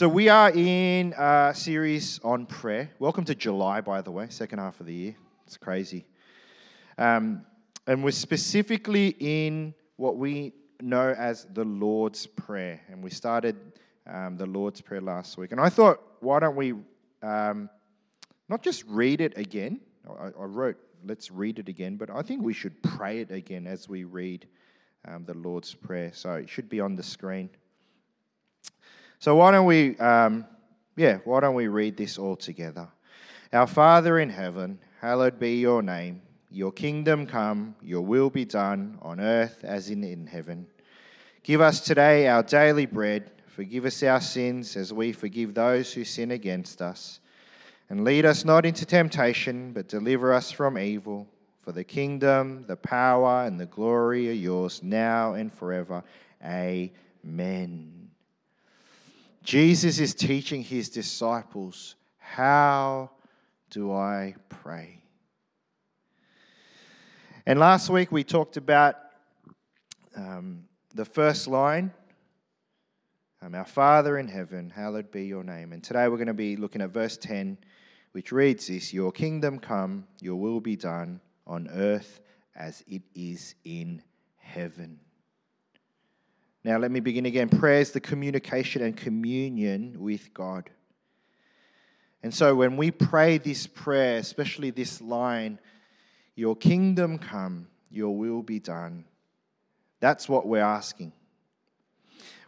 So, we are in a series on prayer. Welcome to July, by the way, second half of the year. It's crazy. Um, and we're specifically in what we know as the Lord's Prayer. And we started um, the Lord's Prayer last week. And I thought, why don't we um, not just read it again? I, I, wrote, let's read it again, but I think we should pray it again as we read um, the Lord's Prayer. So it should be on the screen. So why don't we, um, yeah, why don't we read this all together? Our Father in heaven, hallowed be your name. Your kingdom come, your will be done on earth as in, in heaven. Give us today our daily bread. Forgive us our sins as we forgive those who sin against us. And lead us not into temptation, but deliver us from evil. For the kingdom, the power, and the glory are yours now and forever. Amen. Jesus is teaching his disciples, How do I pray? And last week we talked about um, the first line um, Our Father in heaven, hallowed be your name. And today we're going to be looking at verse 10, which reads this Your kingdom come, your will be done on earth as it is in heaven. Now, let me begin again. Prayer is the communication and communion with God. And so, when we pray this prayer, especially this line, Your kingdom come, your will be done, that's what we're asking.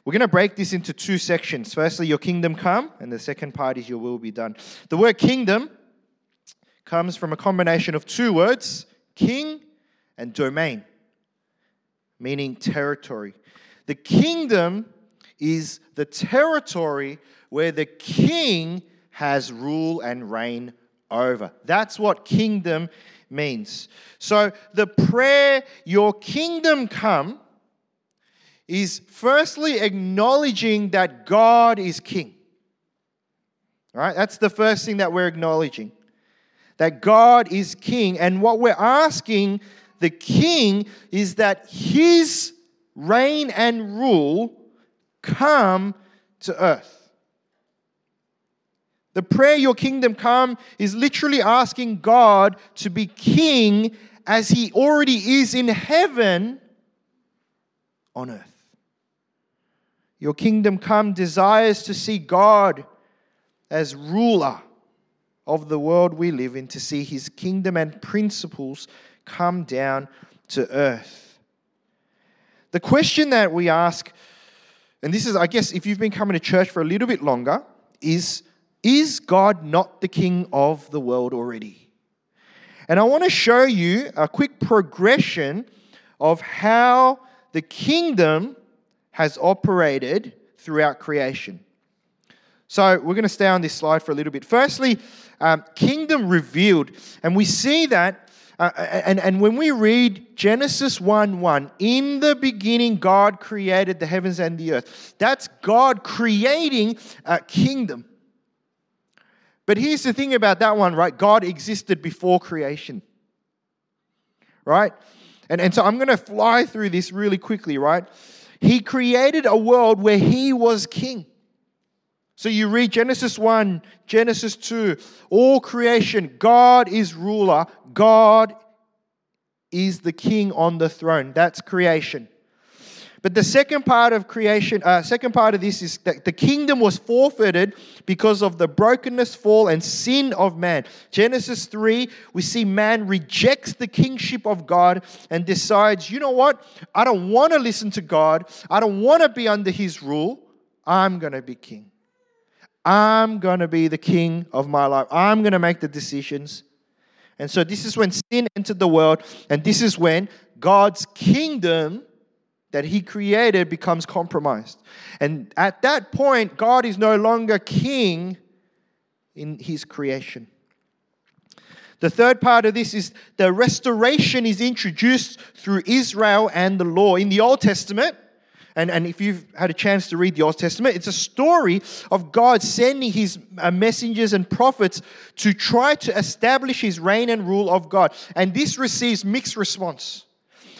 We're going to break this into two sections. Firstly, Your kingdom come, and the second part is Your will be done. The word kingdom comes from a combination of two words king and domain, meaning territory. The kingdom is the territory where the king has rule and reign over. That's what kingdom means. So the prayer, Your kingdom come, is firstly acknowledging that God is king. All right, that's the first thing that we're acknowledging. That God is king. And what we're asking the king is that his reign and rule come to earth. The prayer, Your kingdom come, is literally asking God to be king as he already is in heaven on earth. Your kingdom come desires to see God as ruler of the world we live in, to see his kingdom and principles come down to earth. The question that we ask, and this is, I guess, if you've been coming to church for a little bit longer, is Is God not the king of the world already? And I want to show you a quick progression of how the kingdom has operated throughout creation. So we're going to stay on this slide for a little bit. Firstly, um, kingdom revealed. And we see that uh, and, and when we read Genesis 1 1, in the beginning, God created the heavens and the earth. That's God creating a kingdom. But here's the thing about that one, right? God existed before creation, right? And, and so I'm going to fly through this really quickly, right? He created a world where he was king. So you read Genesis 1, Genesis 2, all creation, God is ruler, God is the king on the throne. That's creation. But the second part of creation, uh, second part of this is that the kingdom was forfeited because of the brokenness, fall, and sin of man. Genesis 3, we see man rejects the kingship of God and decides, you know what? I don't want to listen to God. I don't want to be under his rule. I'm going to be king. I'm going to be the king of my life. I'm going to make the decisions. And so this is when sin entered the world, and this is when God's kingdom that he created becomes compromised. And at that point, God is no longer king in his creation. The third part of this is the restoration is introduced through Israel and the law. In the Old Testament, and, and if you've had a chance to read the Old Testament, it's a story of God sending his uh, messengers and prophets to try to establish his reign and rule of God. And this receives mixed response.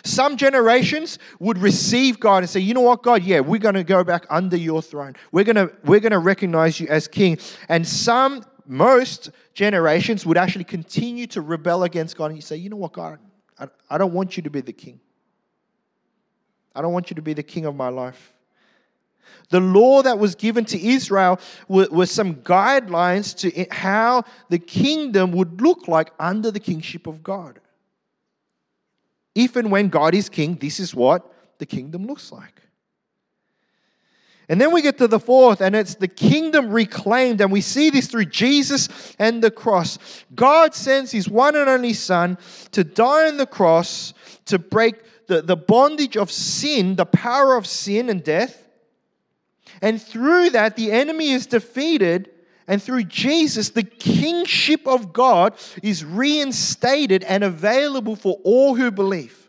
Some generations would receive God and say, you know what, God, yeah, we're going to go back under your throne. We're going to, we're going to recognize you as king. And some, most generations would actually continue to rebel against God and say, you know what, God, I, I don't want you to be the king. I don't want you to be the king of my life. The law that was given to Israel was some guidelines to how the kingdom would look like under the kingship of God. If and when God is king, this is what the kingdom looks like. And then we get to the fourth, and it's the kingdom reclaimed. And we see this through Jesus and the cross. God sends his one and only Son to die on the cross to break the, the bondage of sin, the power of sin and death. And through that, the enemy is defeated. And through Jesus, the kingship of God is reinstated and available for all who believe.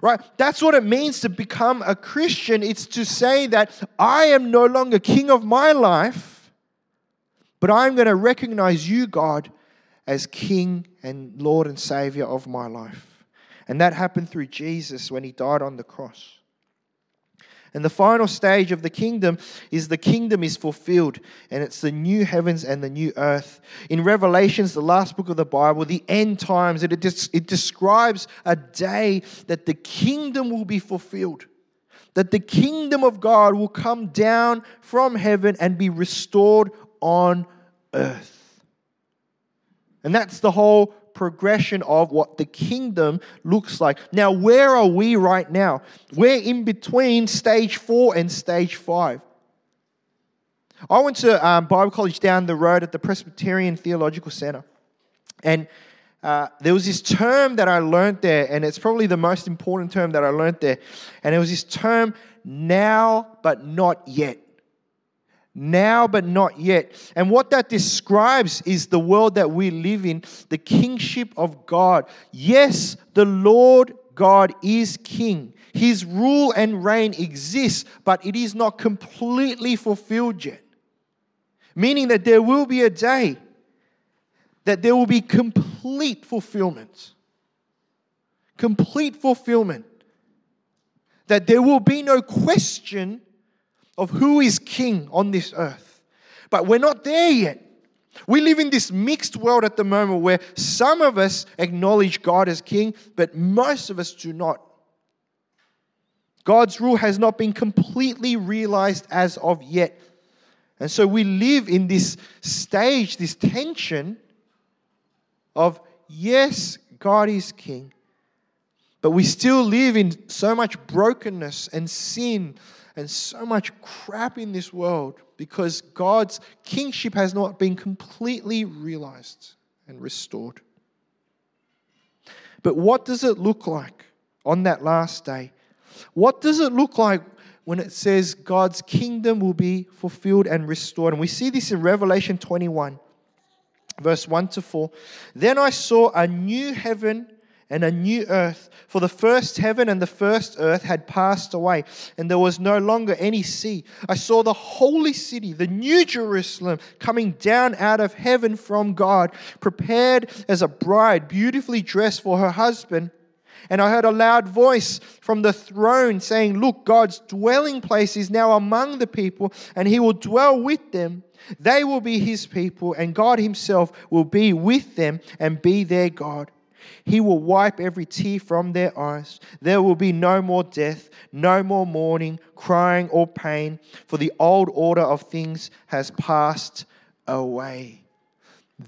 Right? That's what it means to become a Christian. It's to say that I am no longer king of my life, but I'm going to recognize you, God, as king and Lord and Savior of my life. And that happened through Jesus when he died on the cross. And the final stage of the kingdom is the kingdom is fulfilled, and it's the new heavens and the new earth. In Revelations, the last book of the Bible, the end times, it, it describes a day that the kingdom will be fulfilled, that the kingdom of God will come down from heaven and be restored on earth. And that's the whole progression of what the kingdom looks like. Now, where are we right now? We're in between stage four and stage five. I went to um, Bible college down the road at the Presbyterian Theological Center. And uh, there was this term that I learned there, and it's probably the most important term that I learned there. And it was this term, now but not yet now but not yet. And what that describes is the world that we live in, the kingship of God. Yes, the Lord God is king. His rule and reign exists, but it is not completely fulfilled yet. Meaning that there will be a day that there will be complete fulfillment. Complete fulfillment. That there will be no question of who is king on this earth. But we're not there yet. We live in this mixed world at the moment where some of us acknowledge God as king, but most of us do not. God's rule has not been completely realized as of yet. And so we live in this stage, this tension of, yes, God is king, but we still live in so much brokenness and sin and so much crap in this world because God's kingship has not been completely realized and restored. But what does it look like on that last day? What does it look like when it says God's kingdom will be fulfilled and restored? And we see this in Revelation 21, verse 1 to 4. Then I saw a new heaven and a new earth. For the first heaven and the first earth had passed away, and there was no longer any sea. I saw the holy city, the new Jerusalem, coming down out of heaven from God, prepared as a bride, beautifully dressed for her husband. And I heard a loud voice from the throne saying, Look, God's dwelling place is now among the people, and he will dwell with them. They will be his people, and God himself will be with them and be their God. He will wipe every tear from their eyes. There will be no more death, no more mourning, crying, or pain, for the old order of things has passed away.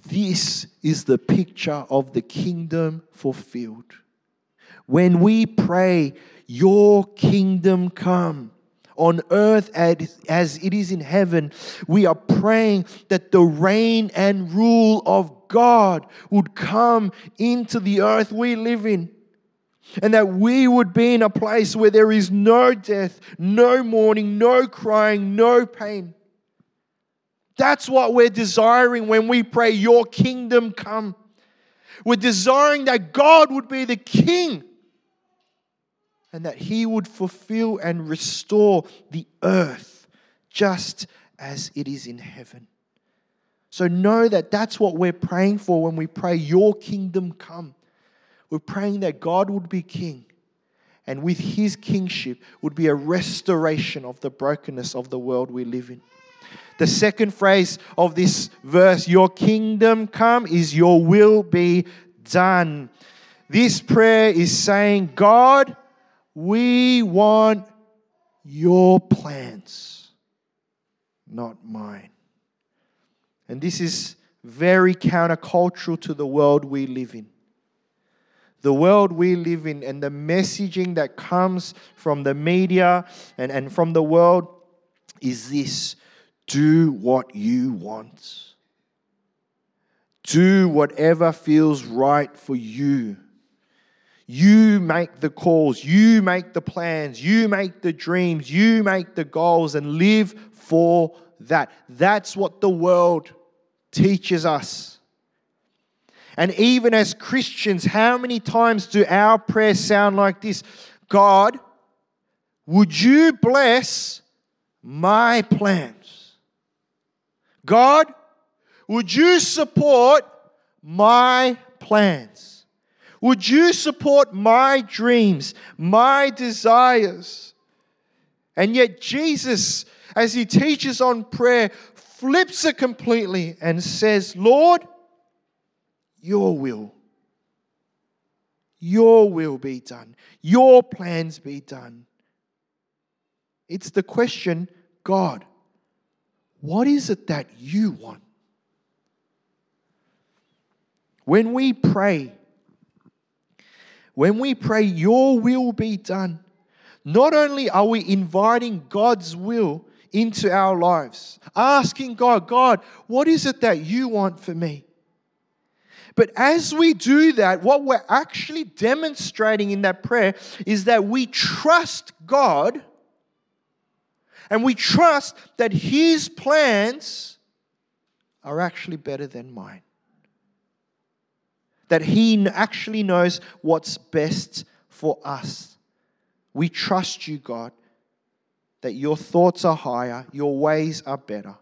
This is the picture of the kingdom fulfilled. When we pray, Your kingdom come on earth as it is in heaven, we are praying that the reign and rule God would come into the earth we live in. And that we would be in a place where there is no death, no mourning, no crying, no pain. That's what we're desiring when we pray, Your kingdom come. We're desiring that God would be the king and that He would fulfill and restore the earth just as it is in heaven. So know that that's what we're praying for when we pray, Your kingdom come. We're praying that God would be king and with his kingship would be a restoration of the brokenness of the world we live in. The second phrase of this verse, your kingdom come, is your will be done. This prayer is saying, God, we want your plans, not mine. And this is very countercultural to the world we live in. The world we live in and the messaging that comes from the media and, and from the world is this do what you want. Do whatever feels right for you. You make the calls, you make the plans, you make the dreams, you make the goals, and live for that. That's what the world teaches us. And even as Christians, how many times do our prayers sound like this? God, would you bless my plans? God, would you support my plans? Would you support my dreams, my desires? And yet, Jesus, as he teaches on prayer, flips it completely and says, Lord, your will, your will be done, your plans be done. It's the question God, what is it that you want? When we pray, when we pray, Your will be done, not only are we inviting God's will into our lives, asking God, God, what is it that you want for me? But as we do that, what we're actually demonstrating in that prayer is that we trust God and we trust that His plans are actually better than mine that He actually knows what's best for us. We trust you, God, that your thoughts are higher, your ways are better.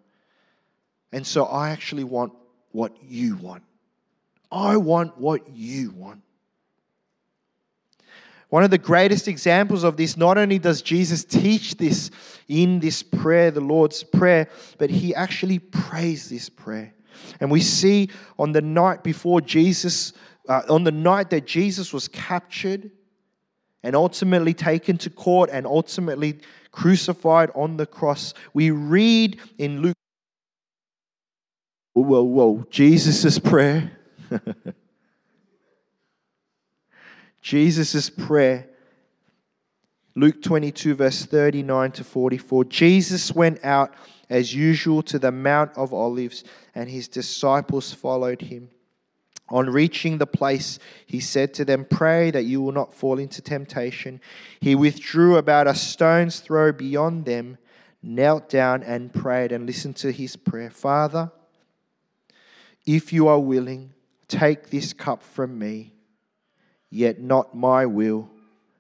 And so I actually want what you want. I want what you want. One of the greatest examples of this, not only does Jesus teach this in this prayer, the Lord's Prayer, but he actually prays this prayer. And we see on the night before Jesus, uh, on the night that Jesus was captured and ultimately taken to court and ultimately crucified on the cross, we read in Luke. Whoa, whoa, whoa. Jesus' prayer. Jesus' prayer. Luke 22, verse 39 to 44. Jesus went out as usual to the Mount of Olives, and his disciples followed him. On reaching the place, he said to them, Pray that you will not fall into temptation. He withdrew about a stone's throw beyond them, knelt down, and prayed. And listened to his prayer Father, if you are willing, take this cup from me, yet not my will,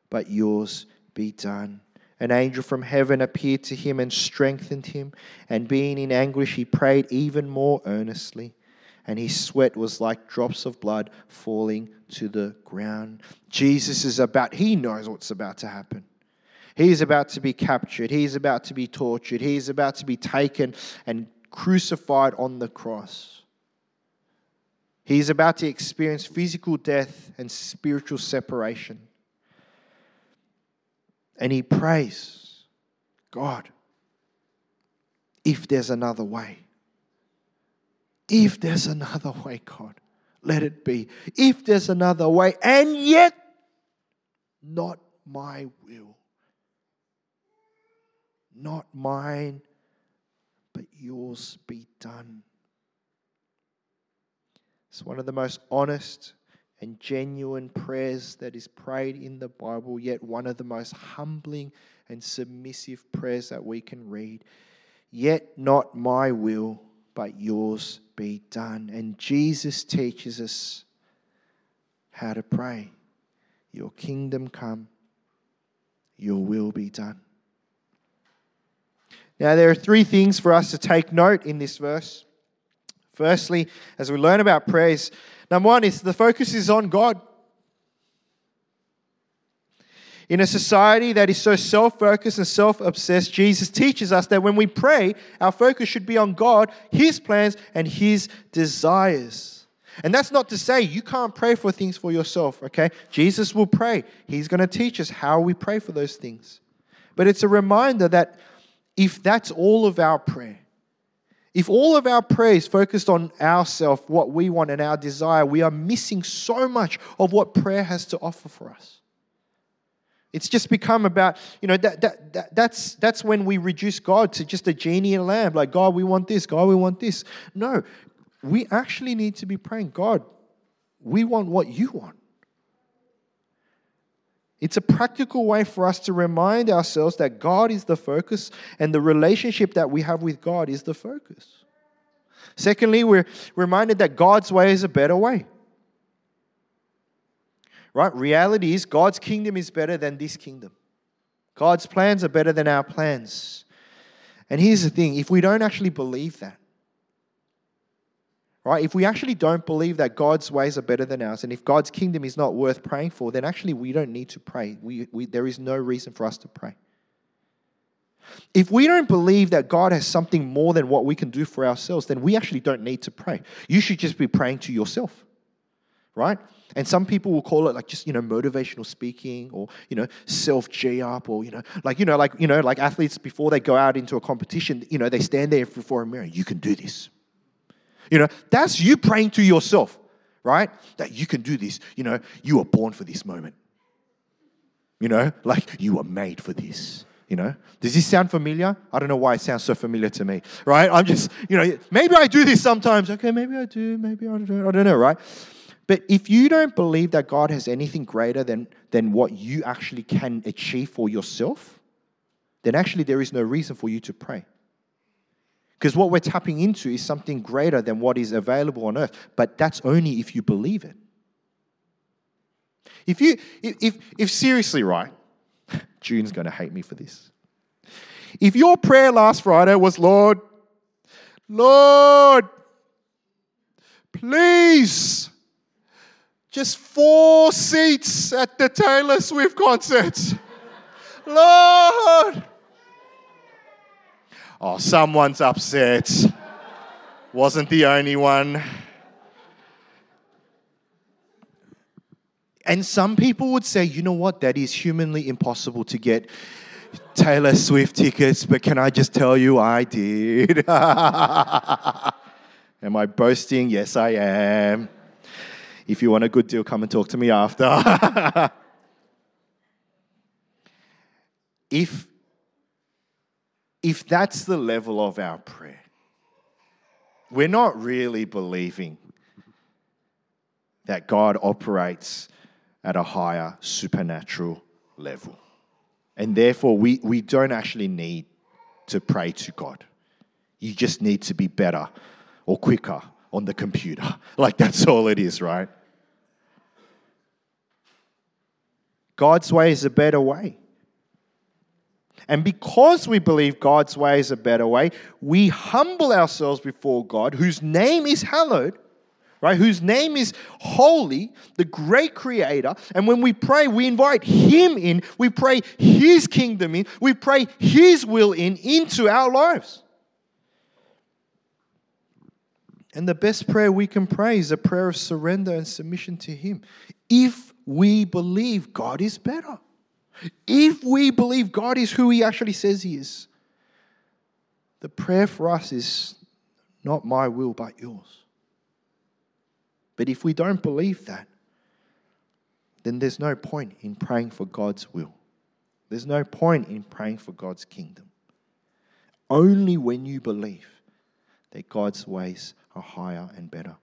but yours be done. An angel from heaven appeared to him and strengthened him, and being in anguish, he prayed even more earnestly, and his sweat was like drops of blood falling to the ground. Jesus is about, he knows what's about to happen. He's about to be captured, he's about to be tortured, he's about to be taken and crucified on the cross. He's about to experience physical death and spiritual separation. And he prays, God, if there's another way, if there's another way, God, let it be. If there's another way, and yet not my will, not mine, but yours be done. It's one of the most honest and genuine prayers that is prayed in the Bible, yet one of the most humbling and submissive prayers that we can read. Yet not my will, but yours be done. And Jesus teaches us how to pray Your kingdom come, your will be done. Now, there are three things for us to take note in this verse. Firstly, as we learn about prayers, Number one is the focus is on God. In a society that is so self focused and self obsessed, Jesus teaches us that when we pray, our focus should be on God, His plans, and His desires. And that's not to say you can't pray for things for yourself, okay? Jesus will pray. He's going to teach us how we pray for those things. But it's a reminder that if that's all of our prayer, if all of our prayer is focused on ourself, what we want, and our desire, we are missing so much of what prayer has to offer for us. It's just become about, you know, that, that, that, that's, that's when we reduce God to just a genie in a lamp. Like, God, we want this. God, we want this. No, we actually need to be praying, God, we want what you want. It's a practical way for us to remind ourselves that God is the focus and the relationship that we have with God is the focus. Secondly, we're reminded that God's way is a better way. Right? Reality is God's kingdom is better than this kingdom. God's plans are better than our plans. And here's the thing if we don't actually believe that, right? If we actually don't believe that God's ways are better than ours, and if God's kingdom is not worth praying for, then actually we don't need to pray. We, we, there is no reason for us to pray. If we don't believe that God has something more than what we can do for ourselves, then we actually don't need to pray. You should just be praying to yourself, right? And some people will call it like just, you know, motivational speaking or, you know, self G up or, you know, like, you know, like, you know, like athletes before they go out into a competition, you know, they stand there before a mirror. You can do this. You know, that's you praying to yourself, right? That you can do this. You know, you were born for this moment. You know, like you were made for this. You know, does this sound familiar? I don't know why it sounds so familiar to me, right? I'm just, you know, maybe I do this sometimes. Okay, maybe I do, maybe I don't, I don't know, right? But if you don't believe that God has anything greater than, than what you actually can achieve for yourself, then actually there is no reason for you to pray. Because what we're tapping into is something greater than what is available on earth, but that's only if you believe it. If you, if, if, if seriously, right, June's going to hate me for this. If your prayer last Friday was, Lord, Lord, please just four seats at the Taylor Swift concert. Lord. Oh, someone's upset. Wasn't the only one. And some people would say, you know what, that is humanly impossible to get Taylor Swift tickets, but can I just tell you, I did. am I boasting? Yes, I am. If you want a good deal, come and talk to me after. if, if that's the level of our prayer, we're not really believing that God operates at a higher supernatural level. And therefore, we, we don't actually need to pray to God. You just need to be better or quicker on the computer. Like that's all it is, right? God's way is a better way. And because we believe God's way is a better way, we humble ourselves before God, whose name is hallowed, right? Whose name is holy, the great creator. And when we pray, we invite Him in, we pray His kingdom in, we pray His will in into our lives. And the best prayer we can pray is a prayer of surrender and submission to Him. If we believe God is better, if we believe God is who He actually says He is, the prayer for us is not my will, but yours. But if we don't believe that, then there's no point in praying for God's will. There's no point in praying for God's kingdom. Only when you believe that God's ways are higher and better.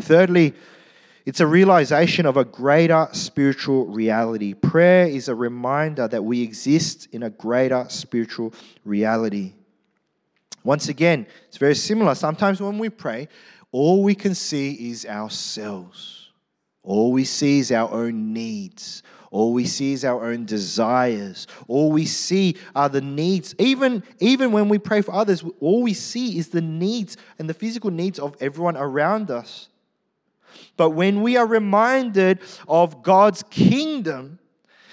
Thirdly, it's a realization of a greater spiritual reality. Prayer is a reminder that we exist in a greater spiritual reality. Once again, it's very similar. Sometimes when we pray, all we can see is ourselves. All we see is our own needs. All we see is our own desires. All we see are the needs. Even, even when we pray for others, all we see is the needs and the physical needs of everyone around us. But when we are reminded of God's kingdom,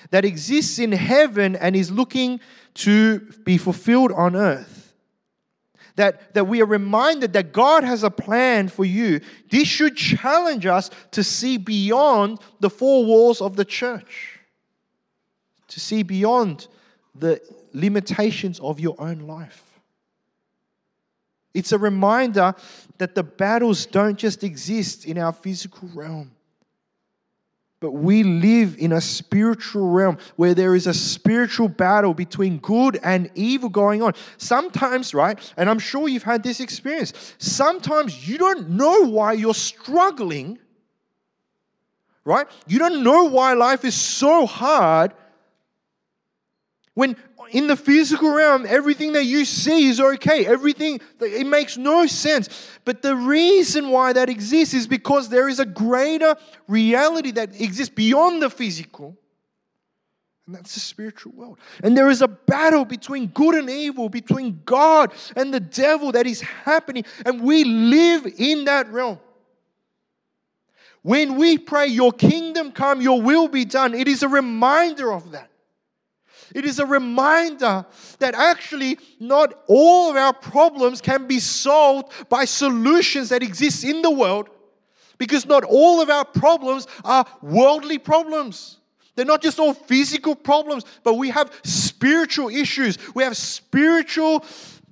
that exists in heaven and is looking to be fulfilled on earth. That, that we are reminded that God has a plan for you. This should challenge us to see beyond the four walls of the church, to see beyond the limitations of your own life. It's a reminder that the battles don't just exist in our physical realm, but we live in a spiritual realm where there is a spiritual battle between good and evil going on. Sometimes, right, and I'm sure you've had this experience, sometimes you don't know why you're struggling, right? You don't know why life is so hard when in the physical realm, everything that you see is okay. Everything, it makes no sense. But the reason why that exists is because there is a greater reality that exists beyond the physical. And that's the spiritual world. And there is a battle between good and evil, between God and the devil that is happening. And we live in that realm. When we pray, Your kingdom come, Your will be done, it is a reminder of that. It is a reminder that actually not all of our problems can be solved by solutions that exist in the world because not all of our problems are worldly problems. They're not just all physical problems, but we have spiritual issues. We have spiritual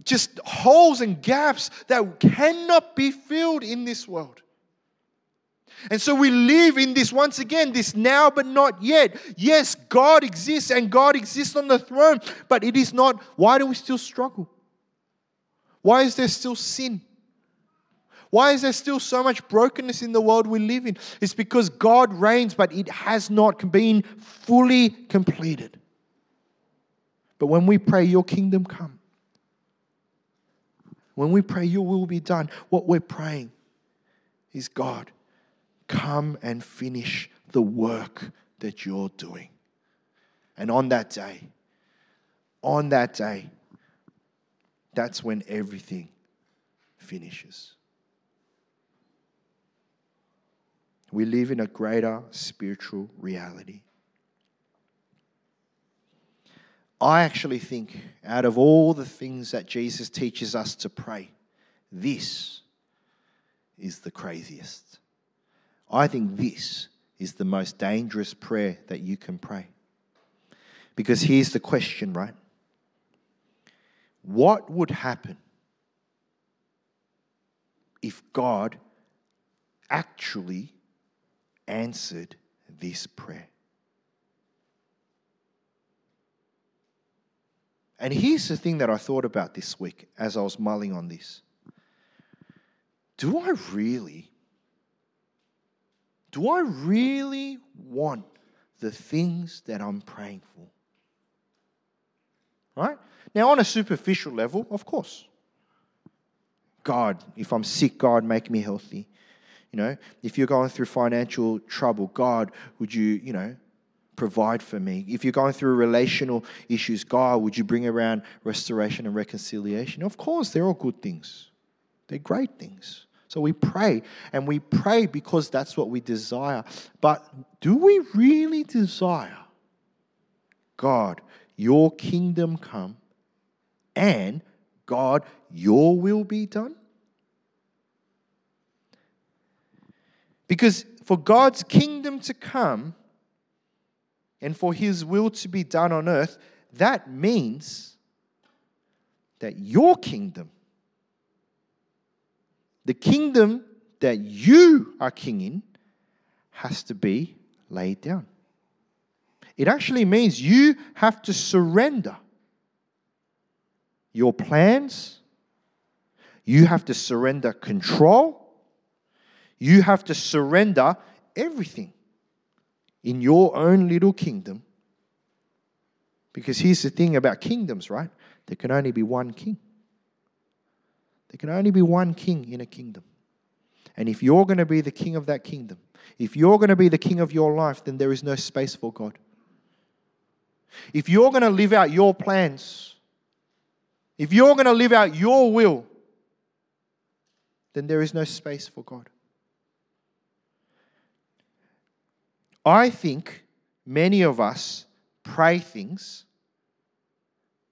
just holes and gaps that cannot be filled in this world. And so we live in this, once again, this now but not yet. Yes, God exists and God exists on the throne, but it is not. Why do we still struggle? Why is there still sin? Why is there still so much brokenness in the world we live in? It's because God reigns, but it has not been fully completed. But when we pray, Your kingdom come, when we pray, Your will be done, what we're praying is God Come and finish the work that you're doing. And on that day, on that day, that's when everything finishes. We live in a greater spiritual reality. I actually think, out of all the things that Jesus teaches us to pray, this is the craziest. I think this is the most dangerous prayer that you can pray. Because here's the question, right? What would happen if God actually answered this prayer? And here's the thing that I thought about this week as I was mulling on this. Do I really do I really want the things that I'm praying for? Right? Now, on a superficial level, of course. God, if I'm sick, God, make me healthy. You know, if you're going through financial trouble, God, would you, you know, provide for me? If you're going through relational issues, God, would you bring around restoration and reconciliation? Of course, they're all good things. They're great things. So we pray, and we pray because that's what we desire. But do we really desire, God, your kingdom come, and God, your will be done? Because for God's kingdom to come and for his will to be done on earth, that means that your kingdom the kingdom that you are king in has to be laid down. It actually means you have to surrender your plans, you have to surrender control, you have to surrender everything in your own little kingdom. Because here's the thing about kingdoms, right? There can only be one king. There can only be one king in a kingdom. And if you're going to be the king of that kingdom, if you're going to be the king of your life, then there is no space for God. If you're going to live out your plans, if you're going to live out your will, then there is no space for God. I think many of us pray things,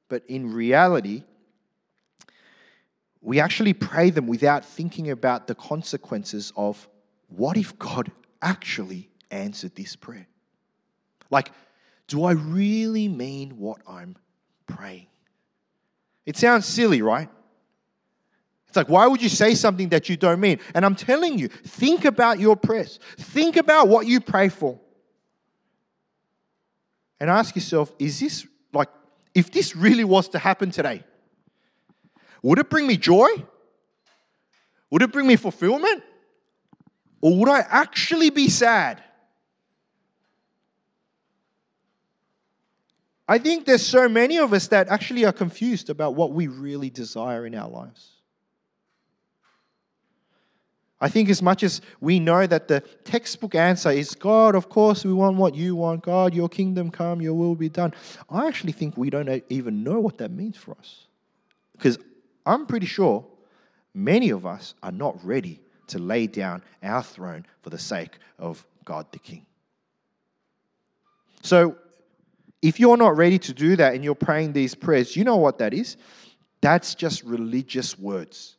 but in reality, we actually pray them without thinking about the consequences of what if God actually answered this prayer? Like, do I really mean what I'm praying? It sounds silly, right? It's like, why would you say something that you don't mean? And I'm telling you, think about your prayers. Think about what you pray for. And ask yourself, is this like, if this really was to happen today, would it bring me joy? Would it bring me fulfillment? Or would I actually be sad? I think there's so many of us that actually are confused about what we really desire in our lives. I think as much as we know that the textbook answer is God, of course, we want what you want. God, your kingdom come, your will be done. I actually think we don't even know what that means for us. Because I'm pretty sure many of us are not ready to lay down our throne for the sake of God the King. So, if you're not ready to do that and you're praying these prayers, you know what that is? That's just religious words.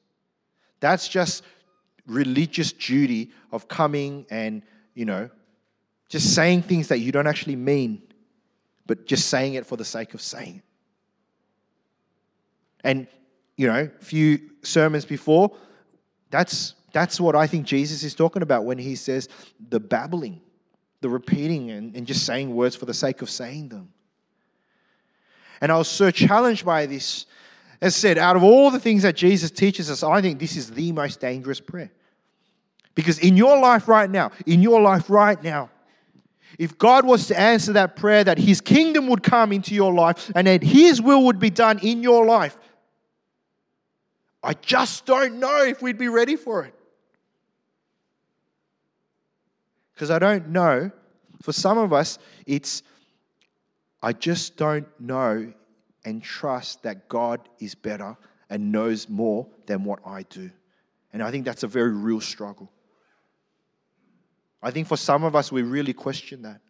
That's just religious duty of coming and, you know, just saying things that you don't actually mean, but just saying it for the sake of saying it. And, you know, few sermons before, that's that's what I think Jesus is talking about when he says the babbling, the repeating, and, and just saying words for the sake of saying them. And I was so challenged by this. As said, out of all the things that Jesus teaches us, I think this is the most dangerous prayer. Because in your life right now, in your life right now, if God was to answer that prayer, that His kingdom would come into your life and that His will would be done in your life, I just don't know if we'd be ready for it. Because I don't know. For some of us, it's, I just don't know and trust that God is better and knows more than what I do. And I think that's a very real struggle. I think for some of us, we really question that.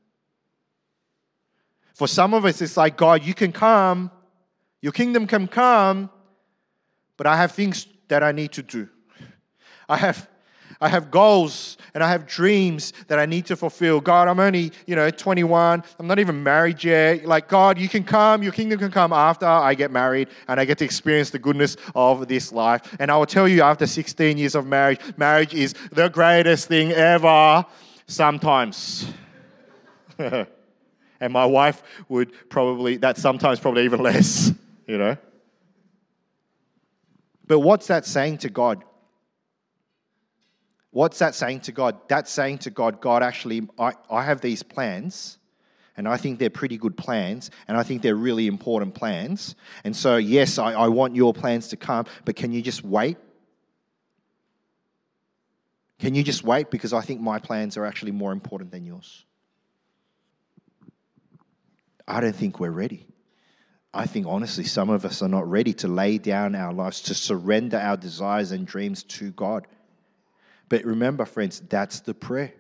For some of us, it's like, God, you can come, your kingdom can come, but I have things that I need to do. I have I have goals and I have dreams that I need to fulfill. God, I'm only, you know, 21. I'm not even married yet. Like, God, you can come, your kingdom can come after I get married and I get to experience the goodness of this life. And I will tell you, after 16 years of marriage, marriage is the greatest thing ever sometimes. and my wife would probably, that sometimes probably even less, you know. But what's that saying to God? What's that saying to God? That's saying to God, God, actually, I, I have these plans, and I think they're pretty good plans, and I think they're really important plans. And so, yes, I, I want your plans to come, but can you just wait? Can you just wait? Because I think my plans are actually more important than yours. I don't think we're ready. I think honestly, some of us are not ready to lay down our lives, to surrender our desires and dreams to God. But remember, friends, that's the prayer.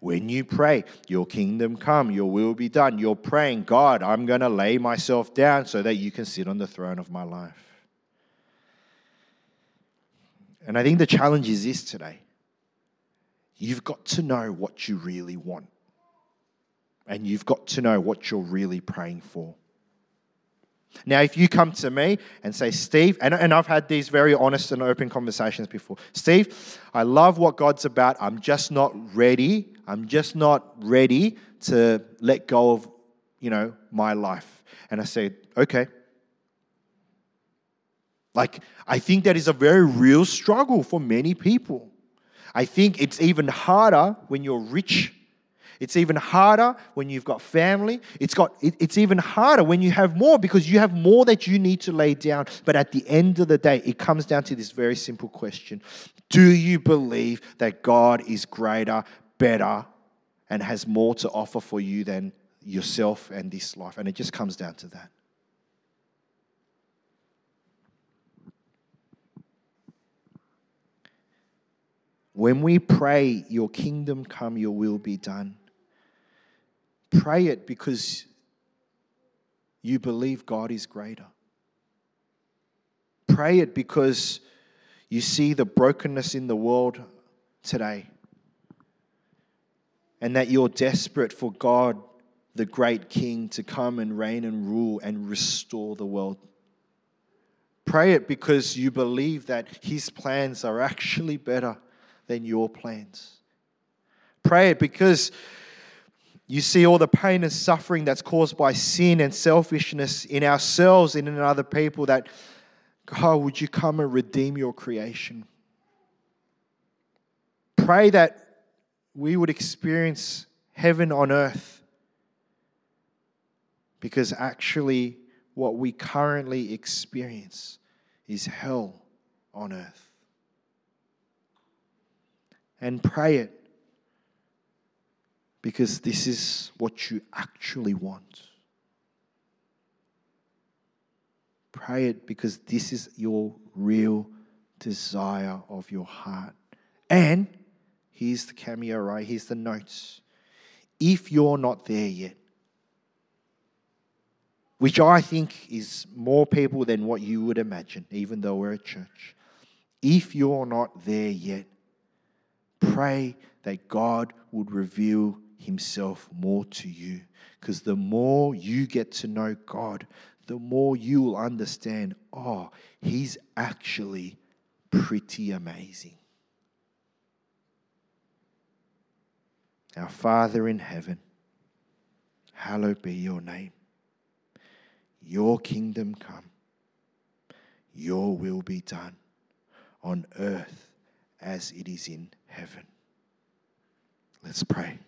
When you pray, Your kingdom come, Your will be done, you're praying, God, I'm going to lay myself down so that you can sit on the throne of my life. And I think the challenge is this today. You've got to know what you really want. And you've got to know what you're really praying for. Now, if you come to me and say, Steve, and, and I've had these very honest and open conversations before Steve, I love what God's about. I'm just not ready. I'm just not ready to let go of, you know, my life. And I said, okay. Like, I think that is a very real struggle for many people. I think it's even harder when you're rich it's even harder when you've got family. It's, got, it, it's even harder when you have more because you have more that you need to lay down. But at the end of the day, it comes down to this very simple question Do you believe that God is greater, better, and has more to offer for you than yourself and this life? And it just comes down to that. When we pray, Your kingdom come, Your will be done, Pray it because you believe God is greater. Pray it because you see the brokenness in the world today and that you're desperate for God, the great King, to come and reign and rule and restore the world. Pray it because you believe that His plans are actually better than your plans. Pray it because you see all the pain and suffering that's caused by sin and selfishness in ourselves and in other people that, God, would you come and redeem your creation? Pray that we would experience heaven on earth because actually, what we currently experience is hell on earth. And pray it because this is what you actually want. Pray it because this is your real desire of your heart. And here's the cameo, right? Here's the notes. If you're not there yet, which I think is more people than what you would imagine, even though we're a church. If you're not there yet, pray that God would reveal Himself more to you. Because the more you get to know God, the more you will understand oh, He's actually pretty amazing. Our Father in heaven, hallowed be your name. Your kingdom come, your will be done on earth as it is in heaven. Let's pray.